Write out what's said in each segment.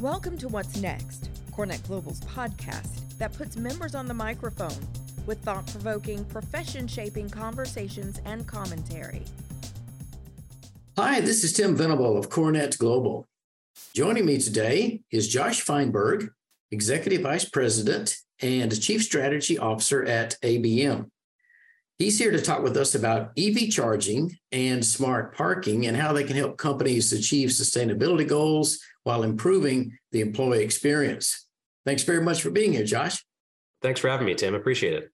Welcome to What's Next, CoreNet Global's podcast that puts members on the microphone with thought provoking, profession shaping conversations and commentary. Hi, this is Tim Venable of CoreNet Global. Joining me today is Josh Feinberg, Executive Vice President and Chief Strategy Officer at ABM. He's here to talk with us about EV charging and smart parking and how they can help companies achieve sustainability goals while improving the employee experience. Thanks very much for being here, Josh. Thanks for having me, Tim. Appreciate it.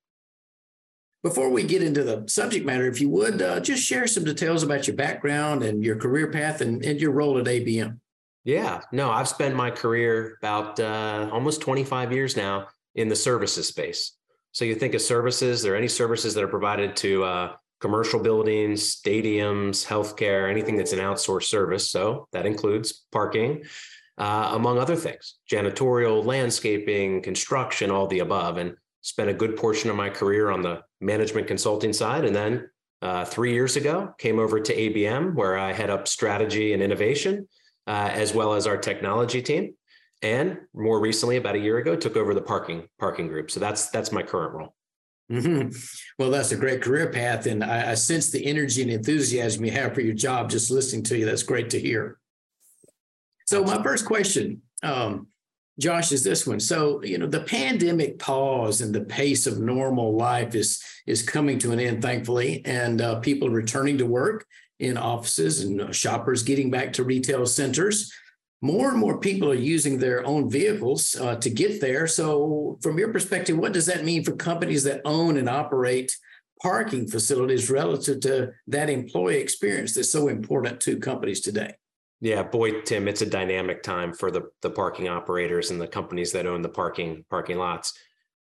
Before we get into the subject matter, if you would, uh, just share some details about your background and your career path and, and your role at ABM. Yeah, no, I've spent my career about uh, almost 25 years now in the services space. So you think of services, there are any services that are provided to uh, commercial buildings, stadiums, healthcare, anything that's an outsourced service. So that includes parking, uh, among other things, janitorial, landscaping, construction, all the above. And spent a good portion of my career on the management consulting side. And then uh, three years ago, came over to ABM, where I head up strategy and innovation, uh, as well as our technology team. And more recently, about a year ago, took over the parking parking group. So that's that's my current role. Mm-hmm. Well, that's a great career path, and I, I sense the energy and enthusiasm you have for your job. Just listening to you, that's great to hear. So, my first question, um, Josh, is this one. So, you know, the pandemic pause and the pace of normal life is is coming to an end, thankfully, and uh, people returning to work in offices and uh, shoppers getting back to retail centers. More and more people are using their own vehicles uh, to get there. So, from your perspective, what does that mean for companies that own and operate parking facilities relative to that employee experience that's so important to companies today? Yeah, boy, Tim, it's a dynamic time for the, the parking operators and the companies that own the parking parking lots.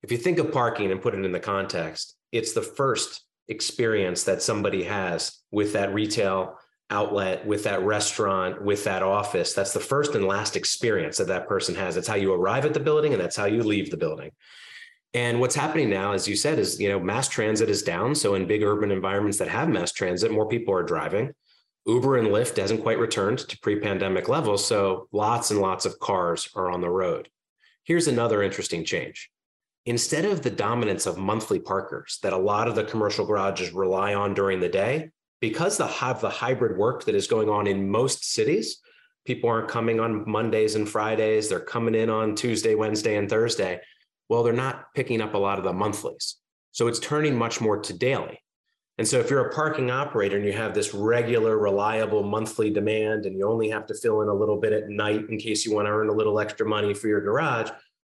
If you think of parking and put it in the context, it's the first experience that somebody has with that retail outlet, with that restaurant, with that office. That's the first and last experience that that person has. That's how you arrive at the building and that's how you leave the building. And what's happening now, as you said, is you know mass transit is down. So in big urban environments that have mass transit, more people are driving. Uber and Lyft hasn't quite returned to pre pandemic levels, so lots and lots of cars are on the road. Here's another interesting change. Instead of the dominance of monthly parkers that a lot of the commercial garages rely on during the day, because the have the hybrid work that is going on in most cities, people aren't coming on Mondays and Fridays, they're coming in on Tuesday, Wednesday, and Thursday. Well, they're not picking up a lot of the monthlies. So it's turning much more to daily. And so if you're a parking operator and you have this regular, reliable monthly demand, and you only have to fill in a little bit at night in case you want to earn a little extra money for your garage,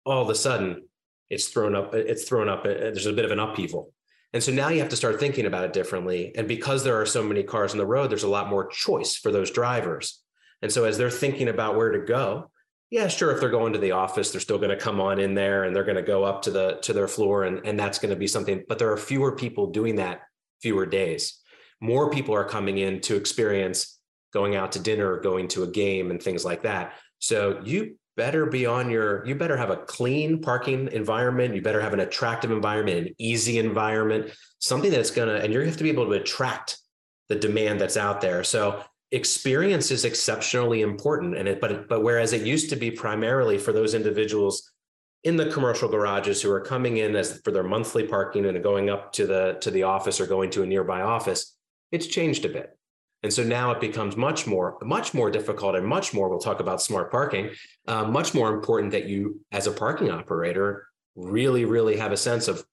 all of a sudden it's thrown up, it's thrown up, uh, there's a bit of an upheaval. And so now you have to start thinking about it differently. And because there are so many cars on the road, there's a lot more choice for those drivers. And so as they're thinking about where to go, yeah, sure. If they're going to the office, they're still going to come on in there and they're going to go up to the to their floor and, and that's going to be something. But there are fewer people doing that fewer days. More people are coming in to experience going out to dinner, going to a game, and things like that. So you better be on your, you better have a clean parking environment. You better have an attractive environment, an easy environment, something that's going to, and you have to be able to attract the demand that's out there. So experience is exceptionally important and it but but whereas it used to be primarily for those individuals in the commercial garages who are coming in as for their monthly parking and going up to the to the office or going to a nearby office it's changed a bit and so now it becomes much more much more difficult and much more we'll talk about smart parking uh, much more important that you as a parking operator really really have a sense of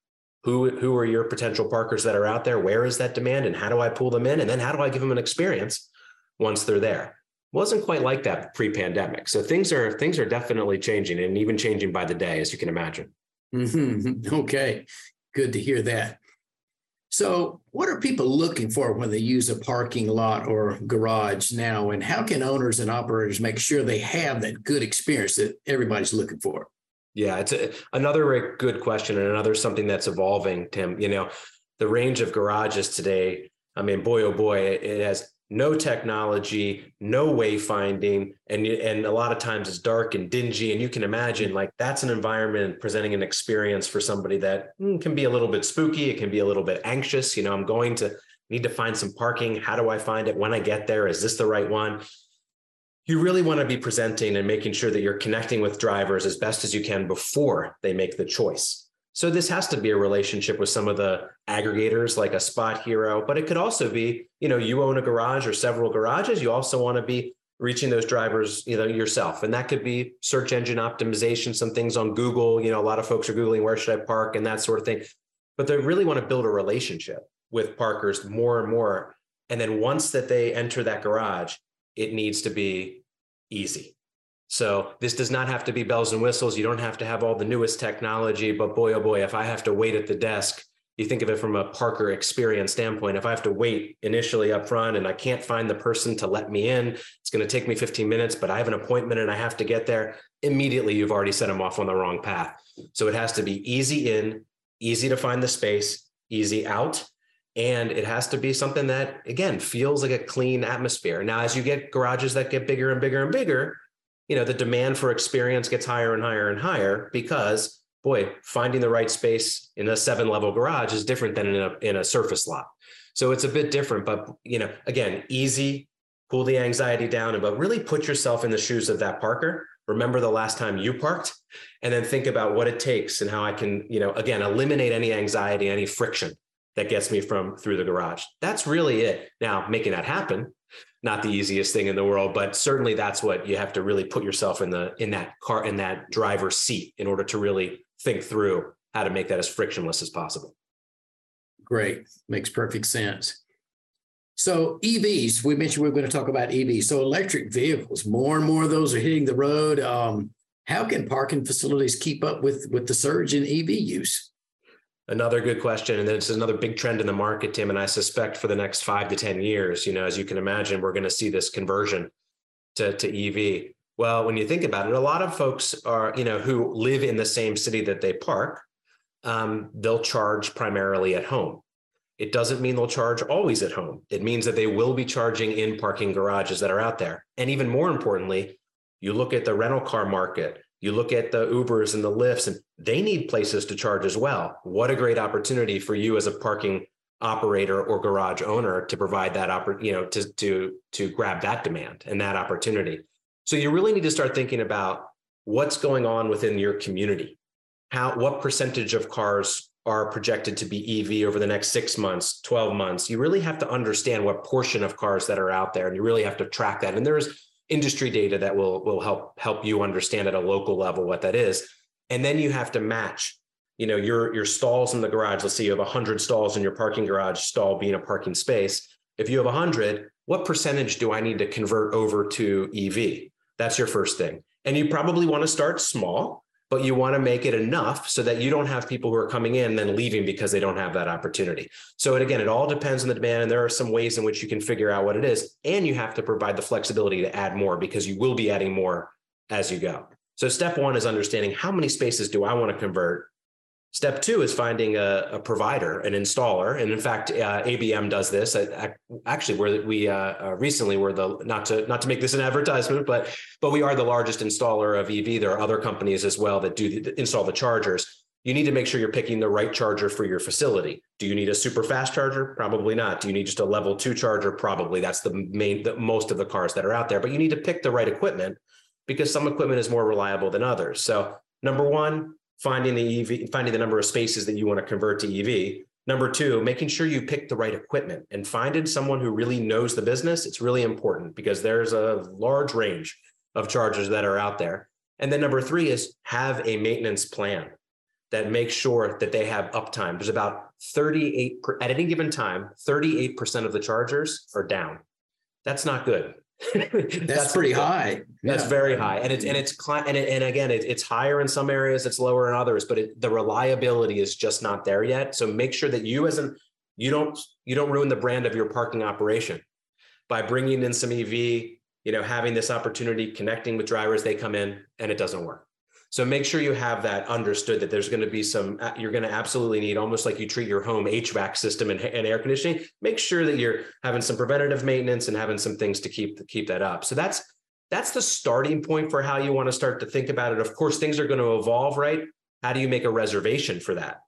who who are your potential parkers that are out there where is that demand and how do i pull them in and then how do i give them an experience once they're there wasn't quite like that pre-pandemic. So things are things are definitely changing and even changing by the day, as you can imagine. Mm-hmm. Okay, good to hear that. So, what are people looking for when they use a parking lot or garage now, and how can owners and operators make sure they have that good experience that everybody's looking for? Yeah, it's a, another good question and another something that's evolving, Tim. You know, the range of garages today. I mean, boy, oh boy, it has no technology, no wayfinding, and and a lot of times it's dark and dingy. And you can imagine like that's an environment presenting an experience for somebody that mm, can be a little bit spooky. It can be a little bit anxious. You know, I'm going to need to find some parking. How do I find it when I get there? Is this the right one? you really want to be presenting and making sure that you're connecting with drivers as best as you can before they make the choice. So this has to be a relationship with some of the aggregators like a SpotHero, but it could also be, you know, you own a garage or several garages. You also want to be reaching those drivers, you know, yourself. And that could be search engine optimization, some things on Google. You know, a lot of folks are Googling where should I park and that sort of thing. But they really want to build a relationship with parkers more and more. And then once that they enter that garage, it needs to be easy. So this does not have to be bells and whistles. You don't have to have all the newest technology, but boy, oh boy, if I have to wait at the desk, you think of it from a Parker experience standpoint. If I have to wait initially up front and I can't find the person to let me in, it's going to take me 15 minutes, but I have an appointment and I have to get there. Immediately, you've already set them off on the wrong path. So it has to be easy in, easy to find the space, easy out. And it has to be something that, again, feels like a clean atmosphere. Now, as you get garages that get bigger and bigger and bigger, you know the demand for experience gets higher and higher and higher because boy finding the right space in a seven level garage is different than in a in a surface lot. So it's a bit different but you know again easy cool the anxiety down but really put yourself in the shoes of that parker. Remember the last time you parked and then think about what it takes and how i can you know again eliminate any anxiety any friction that gets me from through the garage. That's really it. Now making that happen not the easiest thing in the world, but certainly that's what you have to really put yourself in the in that car in that driver's seat in order to really think through how to make that as frictionless as possible. Great, makes perfect sense. So EVs, we mentioned we are going to talk about EVs. So electric vehicles, more and more of those are hitting the road. Um, how can parking facilities keep up with with the surge in EV use? Another good question. And then it's another big trend in the market, Tim. And I suspect for the next five to 10 years, you know, as you can imagine, we're going to see this conversion to, to EV. Well, when you think about it, a lot of folks are, you know, who live in the same city that they park, um, they'll charge primarily at home. It doesn't mean they'll charge always at home. It means that they will be charging in parking garages that are out there. And even more importantly, you look at the rental car market, you look at the Ubers and the Lyfts, and they need places to charge as well. What a great opportunity for you as a parking operator or garage owner to provide that oppor- you know to to to grab that demand and that opportunity. So you really need to start thinking about what's going on within your community. How what percentage of cars are projected to be EV over the next 6 months, 12 months. You really have to understand what portion of cars that are out there and you really have to track that. And there's industry data that will will help help you understand at a local level what that is. And then you have to match you know your your stalls in the garage. Let's say you have 100 stalls in your parking garage stall being a parking space. If you have 100 what percentage do i need to convert over to ev that's your first thing. And you probably want to start small but you want to make it enough so that you don't have people who are coming in and then leaving because they don't have that opportunity. So again, it all depends on the demand, and there are some ways in which you can figure out what it is, and you have to provide the flexibility to add more because you will be adding more as you go. So step one is understanding how many spaces do I want to convert Step two is finding a, a, provider, an installer, and in fact, uh, ABM does this. I, I, actually, where we uh, uh, recently were the not to not to make this an advertisement, but but we are the largest installer of EV. There are other companies as well that do the, install the chargers. You need to make sure you're picking the right charger for your facility. Do you need a super fast charger? Probably not. Do you need just a level two charger? Probably. That's the main, the, most of the cars that are out there. But you need to pick the right equipment because some equipment is more reliable than others. So number one, finding the EV, finding the number of spaces that you want to convert to EV. Number two, making sure you pick the right equipment and finding someone who really knows the business. It's really important because there's a large range of chargers that are out there. And then number three is have a maintenance plan that makes sure that they have uptime. There's about 38 at any given time, 38% of the chargers are down. That's not good. That's, that's, pretty high. That's yeah. very high, and it's and it's and it, and again, it, it's higher in some areas, it's lower in others, but it, the reliability is just not there yet. So make sure that you, as an you don't you don't ruin the brand of your parking operation by bringing in some EV. You know, having this opportunity, connecting with drivers, they come in and it doesn't work. So make sure you have that understood that there's going to be some, uh, you're going to absolutely need almost like you treat your home HVAC system and, and, air conditioning. Make sure that you're having some preventative maintenance and having some things to keep keep that up. So that's that's the starting point for how you want to start to think about it. Of course, things are going to evolve, right? How do you make a reservation for that?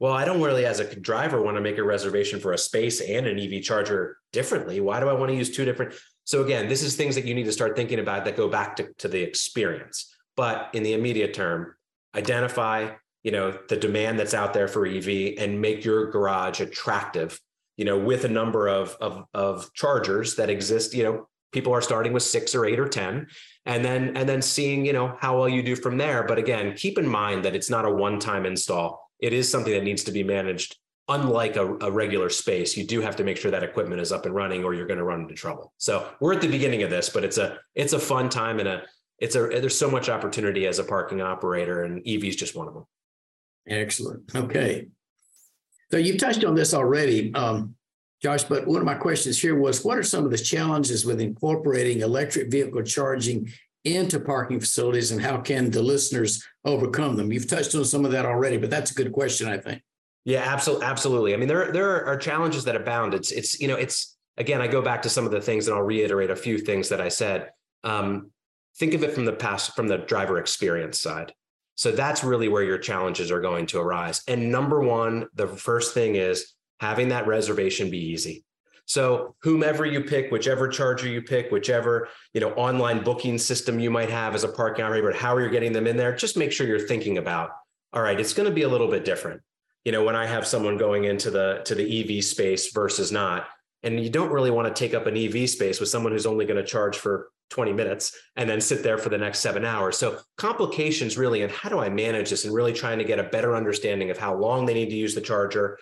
well, I don't really, as a driver, want to make a reservation for a space and an EV charger differently. Why do I want to use two different? So again, this is things that you need to start thinking about that go back to, to the experience. But in the immediate term, identify, you know, the demand that's out there for EV and make your garage attractive, you know, with a number of, of, of chargers that exist, you know, people are starting with six or eight or 10 and then, and then seeing, you know, how well you do from there. But again, keep in mind that it's not a one-time install it is something that needs to be managed. Unlike a, a, regular space, you do have to make sure that equipment is up and running, or you're going to run into trouble. So we're at the beginning of this, but it's a it's a fun time and a it's a there's so much opportunity as a parking operator, and EV is just one of them. Excellent. Okay, so you've touched on this already, um, Josh. But one of my questions here was, what are some of the challenges with incorporating electric vehicle charging into parking facilities and how can the listeners overcome them? You've touched on some of that already, but that's a good question, I think. Yeah, absolutely, absolutely. I mean, there there are challenges that abound. It's it's you know it's again, I go back to some of the things and I'll reiterate a few things that I said. Um, think of it from the past, from the driver experience side. So that's really where your challenges are going to arise. And number one, the first thing is having that reservation be easy. So whomever you pick, whichever charger you pick, whichever you know online booking system you might have as a parking operator, how are you're getting them in there, just make sure you're thinking about. All right, it's going to be a little bit different. You know, when I have someone going into the to the EV space versus not, and you don't really want to take up an EV space with someone who's only going to charge for 20 minutes and then sit there for the next seven hours. So complications really, and how do I manage this and really trying to get a better understanding of how long they need to use the charger,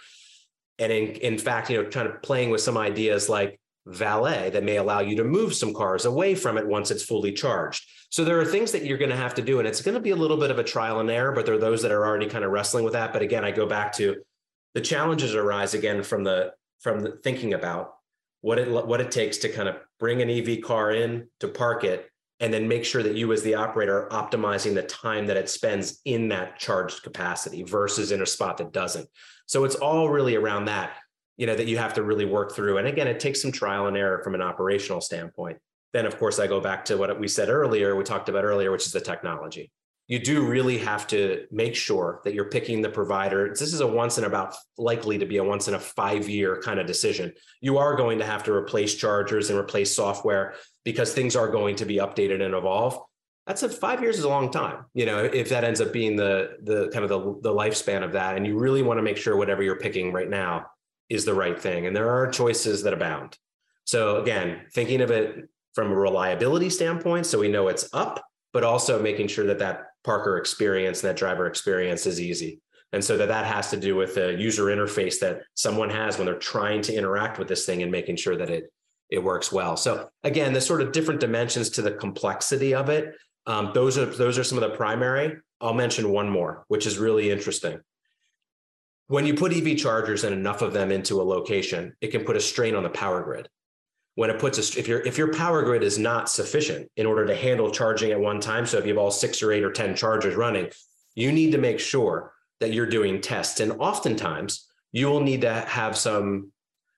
and in, in fact, you know, kind of playing with some ideas like valet that may allow you to move some cars away from it once it's fully charged. So there are things that you're going to have to do, and it's going to be a little bit of a trial and error, but there are those that are already kind of wrestling with that. But again, I go back to the challenges arise again from the from the thinking about what it what it takes to kind of bring an EV car in to park it and then make sure that you as the operator are optimizing the time that it spends in that charged capacity versus in a spot that doesn't. So it's all really around that you know that you have to really work through. And again it takes some trial and error from an operational standpoint. Then of course i go back to what we said earlier we talked about earlier which is the technology you do really have to make sure that you're picking the provider. This is a once in about likely to be a once in a five year kind of decision. You are going to have to replace chargers and replace software because things are going to be updated and evolve. That's a five years is a long time, you know, if that ends up being the the kind of the, the lifespan of that. And you really want to make sure whatever you're picking right now is the right thing. And there are choices that abound. So again, thinking of it from a reliability standpoint, so we know it's up, but also making sure that that Parker experience and that driver experience is easy. And so that that has to do with the user interface that someone has when they're trying to interact with this thing and making sure that it it works well. So again, the sort of different dimensions to the complexity of it. Um, those are those are some of the primary. I'll mention one more, which is really interesting. When you put EV chargers and enough of them into a location, it can put a strain on the power grid. When it puts a if your if your power grid is not sufficient in order to handle charging at one time, so if you have all six or eight or ten chargers running, you need to make sure that you're doing tests. And oftentimes, you will need to have some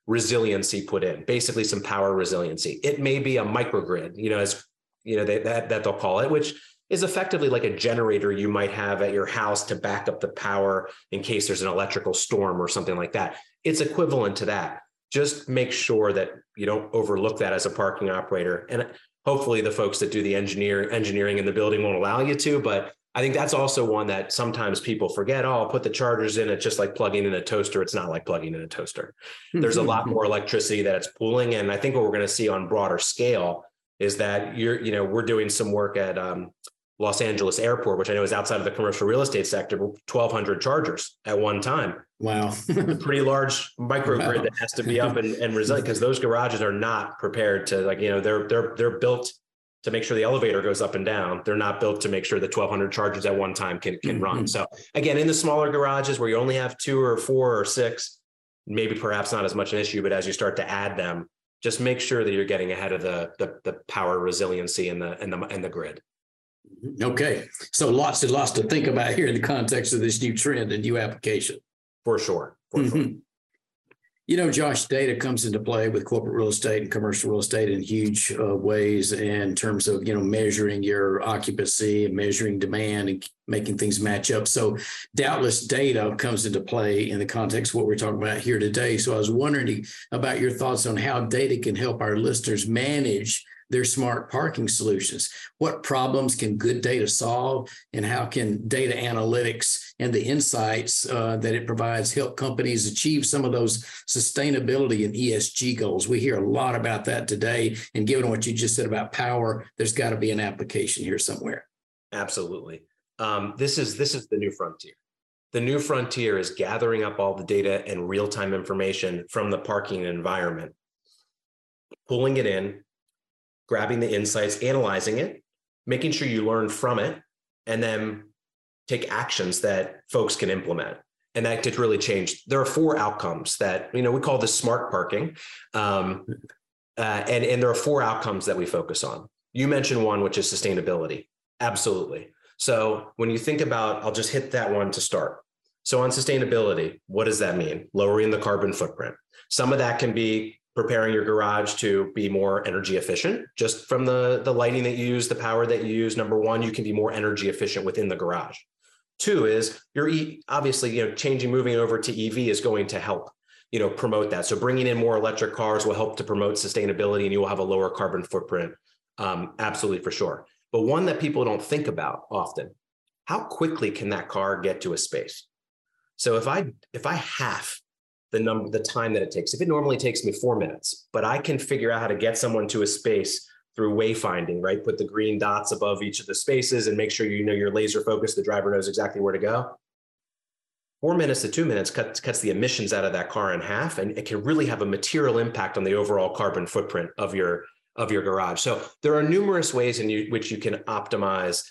resiliency put in, basically some power resiliency. It may be a microgrid, you know, as you know, they, that that they'll call it, which is effectively like a generator you might have at your house to back up the power in case there's an electrical storm or something like that. It's equivalent to that. Just make sure that you don't overlook that as a parking operator. And hopefully the folks that do the engineer engineering in the building won't allow you to, but I think that's also one that sometimes people forget. Oh, I'll put the chargers in. It's just like plugging in a toaster. It's not like plugging in a toaster. There's a lot more electricity that it's pulling. And I think what we're going to see on broader scale is that you're, you know, we're doing some work at um, Los Angeles Airport, which I know is outside of the commercial real estate sector, 1,200 chargers at one time. Wow. pretty large microgrid wow. that has to be up and, and resilient because those garages are not prepared to like, you know, they're they're they're built to make sure the elevator goes up and down. They're not built to make sure the 1200 chargers at one time can, can mm-hmm. run. So again, in the smaller garages where you only have two or four or six, maybe perhaps not as much an issue, but as you start to add them, just make sure that you're getting ahead of the, the, the power resiliency and the, and the, and the grid. Mm-hmm. Okay. So lots and lots to think about here in the context of this new trend and new application. For sure. For mm-hmm. sure. You know, Josh, data comes into play with corporate real estate and commercial real estate in huge uh, ways in terms of, you know, measuring your occupancy and measuring demand and making things match up. So doubtless data comes into play in the context of what we're talking about here today. So I was wondering about your thoughts on how data can help our listeners manage their smart parking solutions. What problems can good data solve, and how can data analytics and the insights uh, that it provides help companies achieve some of those sustainability and ESG goals? We hear a lot about that today. And given what you just said about power, there's got to be an application here somewhere. Absolutely. Um, this is this is the new frontier. The new frontier is gathering up all the data and real time information from the parking environment, pulling it in, grabbing the insights, analyzing it, making sure you learn from it, and then take actions that folks can implement. And that gets really changed. There are four outcomes that you know we call this smart parking, um, uh, and and there are four outcomes that we focus on. You mentioned one, which is sustainability. Absolutely. So when you think about, I'll just hit that one to start. So on sustainability, what does that mean? Lowering the carbon footprint. Some of that can be preparing your garage to be more energy efficient. Just from the the lighting that you use the power that you use number one you can be more energy efficient within the garage. Two is you're obviously you know changing moving over to ev is going to help you know promote that. So bringing in more electric cars will help to promote sustainability and you will have a lower carbon footprint um, absolutely for sure. But one that people don't think about often how quickly can that car get to a space? So if i if i half the number the time that it takes. If it normally takes me four minutes but i can figure out how to get someone to a space through wayfinding right? Put the green dots above each of the spaces and make sure you know you're laser focused the driver knows exactly where to go. Four minutes to two minutes cuts, cuts the emissions out of that car in half and it can really have a material impact on the overall carbon footprint of your of your garage. So there are numerous ways in you, which you can optimize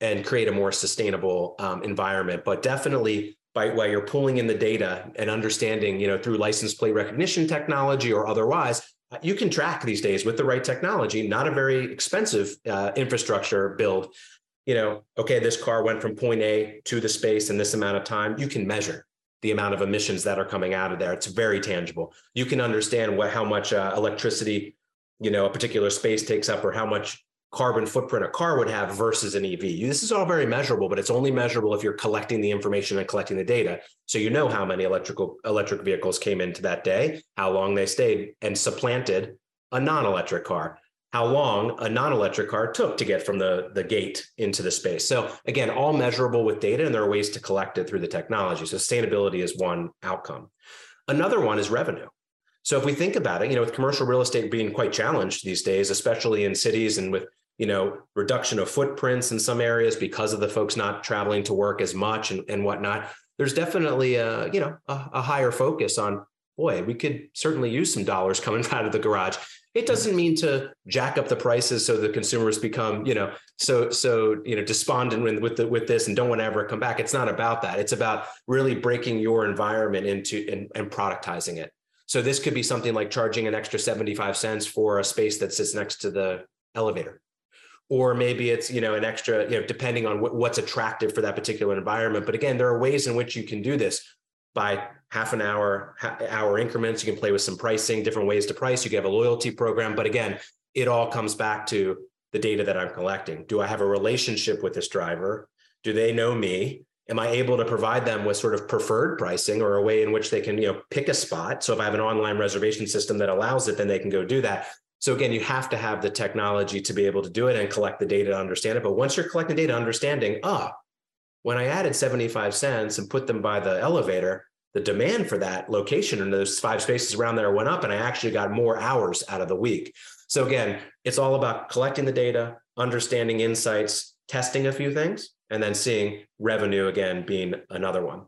and create a more sustainable um, environment but definitely by while you're pulling in the data and understanding, you know, through license plate recognition technology or otherwise, you can track these days with the right technology, not a very expensive uh, infrastructure build. You know, okay, this car went from point A to the space in this amount of time. You can measure the amount of emissions that are coming out of there. It's very tangible. You can understand what how much uh, electricity, you know, a particular space takes up, or how much carbon footprint a car would have versus an EV. This is all very measurable, but it's only measurable if you're collecting the information and collecting the data. So you know how many electrical electric vehicles came into that day, how long they stayed and supplanted a non-electric car, how long a non-electric car took to get from the, the gate into the space. So again, all measurable with data, and there are ways to collect it through the technology. Sustainability is one outcome. Another one is revenue. So if we think about it, you know, with commercial real estate being quite challenged these days, especially in cities and with you know, reduction of footprints in some areas because of the folks not traveling to work as much and, and whatnot. There's definitely a, you know, a, a higher focus on, boy, we could certainly use some dollars coming out of the garage. It doesn't mean to jack up the prices so the consumers become, you know, so so you know despondent with with, the, with this and don't want to ever come back. It's not about that. It's about really breaking your environment into and, and productizing it. So this could be something like charging an extra 75 cents for a space that sits next to the elevator or maybe it's you know an extra you know depending on what, what's attractive for that particular environment. But again there are ways in which you can do this by half an hour hour increments. You can play with some pricing different ways to price. You can have a loyalty program. But again it all comes back to the data that i'm collecting. Do i have a relationship with this driver? Do they know me? Am i able to provide them with sort of preferred pricing or a way in which they can you know pick a spot? So if i have an online reservation system that allows it then they can go do that so again, you have to have the technology to be able to do it and collect the data to understand it. But once you're collecting data, understanding, ah, when I added 75 cents and put them by the elevator, the demand for that location and those five spaces around there went up, and I actually got more hours out of the week. So again, it's all about collecting the data, understanding insights, testing a few things, and then seeing revenue again being another one.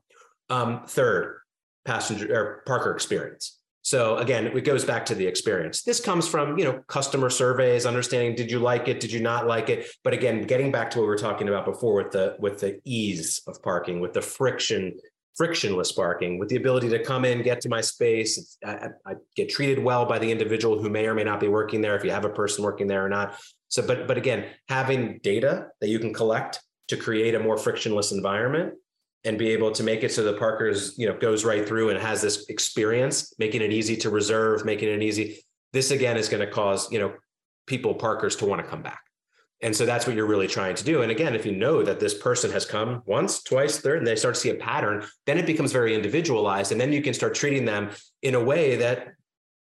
Um, third, passenger or parker experience. So again, it goes back to the experience. This comes from, you know, customer surveys, understanding did you like it, did you not like it? But again, getting back to what we were talking about before with the with the ease of parking, with the friction frictionless parking, with the ability to come in, get to my space, I, I get treated well by the individual who may or may not be working there if you have a person working there or not. So but but again, having data that you can collect to create a more frictionless environment and be able to make it so the parkers you know goes right through and has this experience making it easy to reserve making it easy. This again is going to cause you know people parkers to want to come back. And so that's what you're really trying to do. And again if you know that this person has come once twice third and they start to see a pattern then it becomes very individualized and then you can start treating them in a way that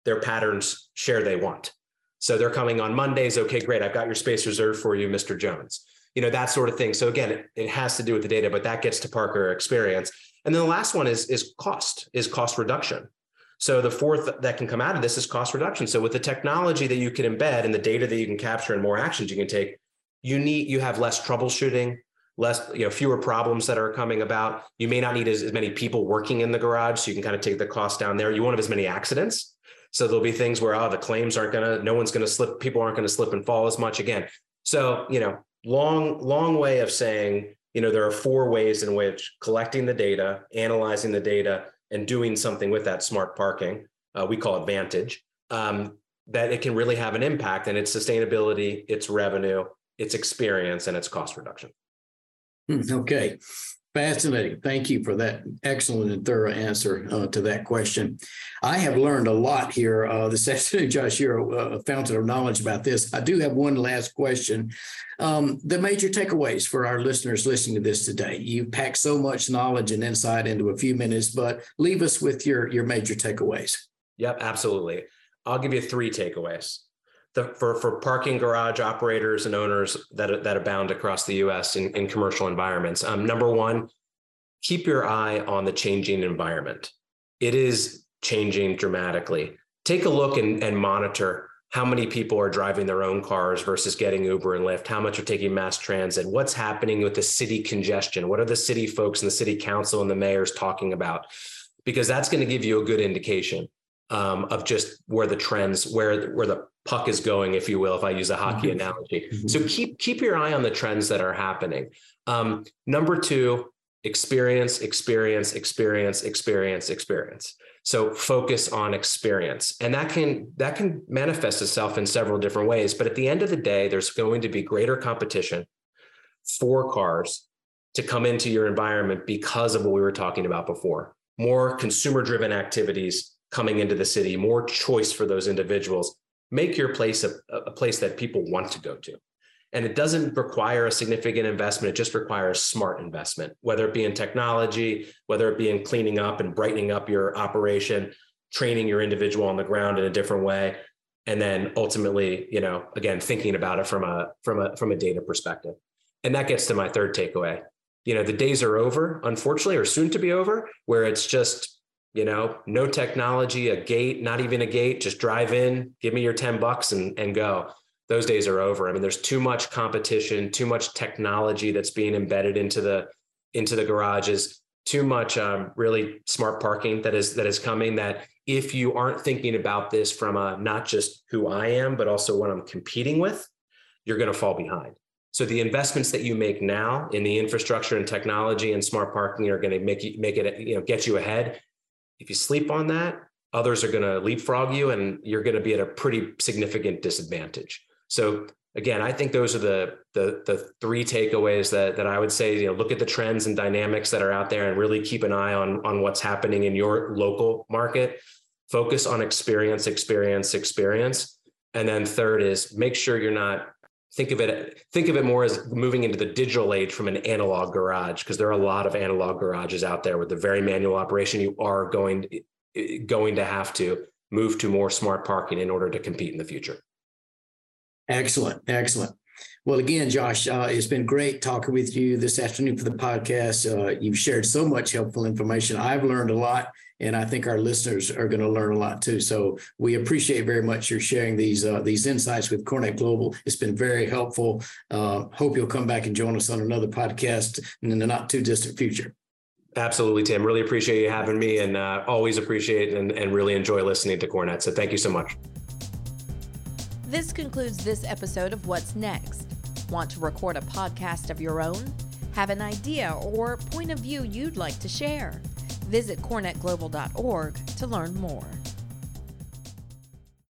their patterns share they want. So they're coming on mondays okay great i've got your space reserved for you mr jones you know, that sort of thing. So again, it, has to do with the data, but that gets to Parker experience. And then the last one is is cost, is cost reduction. So the fourth that can come out of this is cost reduction. So with the technology that you can embed and the data that you can capture and more actions you can take, you need you have less troubleshooting, less you know fewer problems that are coming about. You may not need as, as many people working in the garage, so you can kind of take the cost down there. You won't have as many accidents. So there'll be things where oh the claims aren't gonna, no one's gonna slip, people aren't gonna slip and fall as much again. So you know long, long way of saying, you know, there are four ways in which collecting the data, analyzing the data, and doing something with that smart parking, uh, we call it Vantage, um, that it can really have an impact and its sustainability, its revenue, its experience, and its cost reduction. Hmm, okay. Fascinating. Thank you for that excellent and thorough answer uh, to that question. I have learned a lot here uh, this afternoon, Josh. You're a, fountain of knowledge about this. I do have one last question. Um, the major takeaways for our listeners listening to this today. You packed so much knowledge and insight into a few minutes, but leave us with your, your major takeaways. Yep, absolutely. I'll give you three takeaways the, for for parking garage operators and owners that that abound across the U.S. in, in commercial environments. Um, number one, keep your eye on the changing environment. It is changing dramatically. Take a look and, and monitor how many people are driving their own cars versus getting Uber and Lyft, how much are taking mass transit, what's happening with the city congestion, what are the city folks and the city council and the mayors talking about? Because that's going to give you a good indication um, of just where the trends, where where the puck is going, if you will, if I use a hockey mm-hmm. analogy. Mm-hmm. So keep keep your eye on the trends that are happening. Um, number two, experience, experience, experience, experience, experience. So focus on experience, and that can that can manifest itself in several different ways. But at the end of the day, there's going to be greater competition for cars to come into your environment because of what we were talking about before. More consumer driven activities coming into the city, more choice for those individuals. Make your place a, a place that people want to go to. And it doesn't require a significant investment. It just requires smart investment, whether it be in technology, whether it be in cleaning up and brightening up your operation, training your individual on the ground in a different way. And then ultimately, you know, again, thinking about it from a from a from a data perspective. And that gets to my third takeaway. You know, the days are over, unfortunately, or soon to be over, where it's just you know, no technology, a gate, not even a gate, just drive in, give me your 10 bucks and, and go. Those days are over. I mean, there's too much competition, too much technology that's being embedded into the into the garages, too much um, really smart parking that is that is coming. That if you aren't thinking about this from a not just who I am, but also what I'm competing with, you're going to fall behind. So the investments that you make now in the infrastructure and technology and smart parking are going to make you make it you know get you ahead if you sleep on that, others are going to leapfrog you and you're going to be at a pretty significant disadvantage. So again, I think those are the the the three takeaways that that I would say, you know, look at the trends and dynamics that are out there and really keep an eye on on what's happening in your local market. Focus on experience, experience, experience. And then third is make sure you're not think of it think of it more as moving into the digital age from an analog garage because there are a lot of analog garages out there with the very manual operation you are going going to have to move to more smart parking in order to compete in the future excellent excellent well, again, Josh, uh, it's been great talking with you this afternoon for the podcast. Uh, you've shared so much helpful information. I've learned a lot, and I think our listeners are going to learn a lot too. So we appreciate very much your sharing these uh, these insights with CoreNet Global. It's been very helpful. Uh, hope you'll come back and join us on another podcast in the not too distant future. Absolutely, Tim. Really appreciate you having me, and uh, always appreciate and, and really enjoy listening to CoreNet. So thank you so much. This concludes this episode of What's Next. Want to record a podcast of your own? Have an idea or point of view you'd like to share? Visit corenetglobal.org to learn more.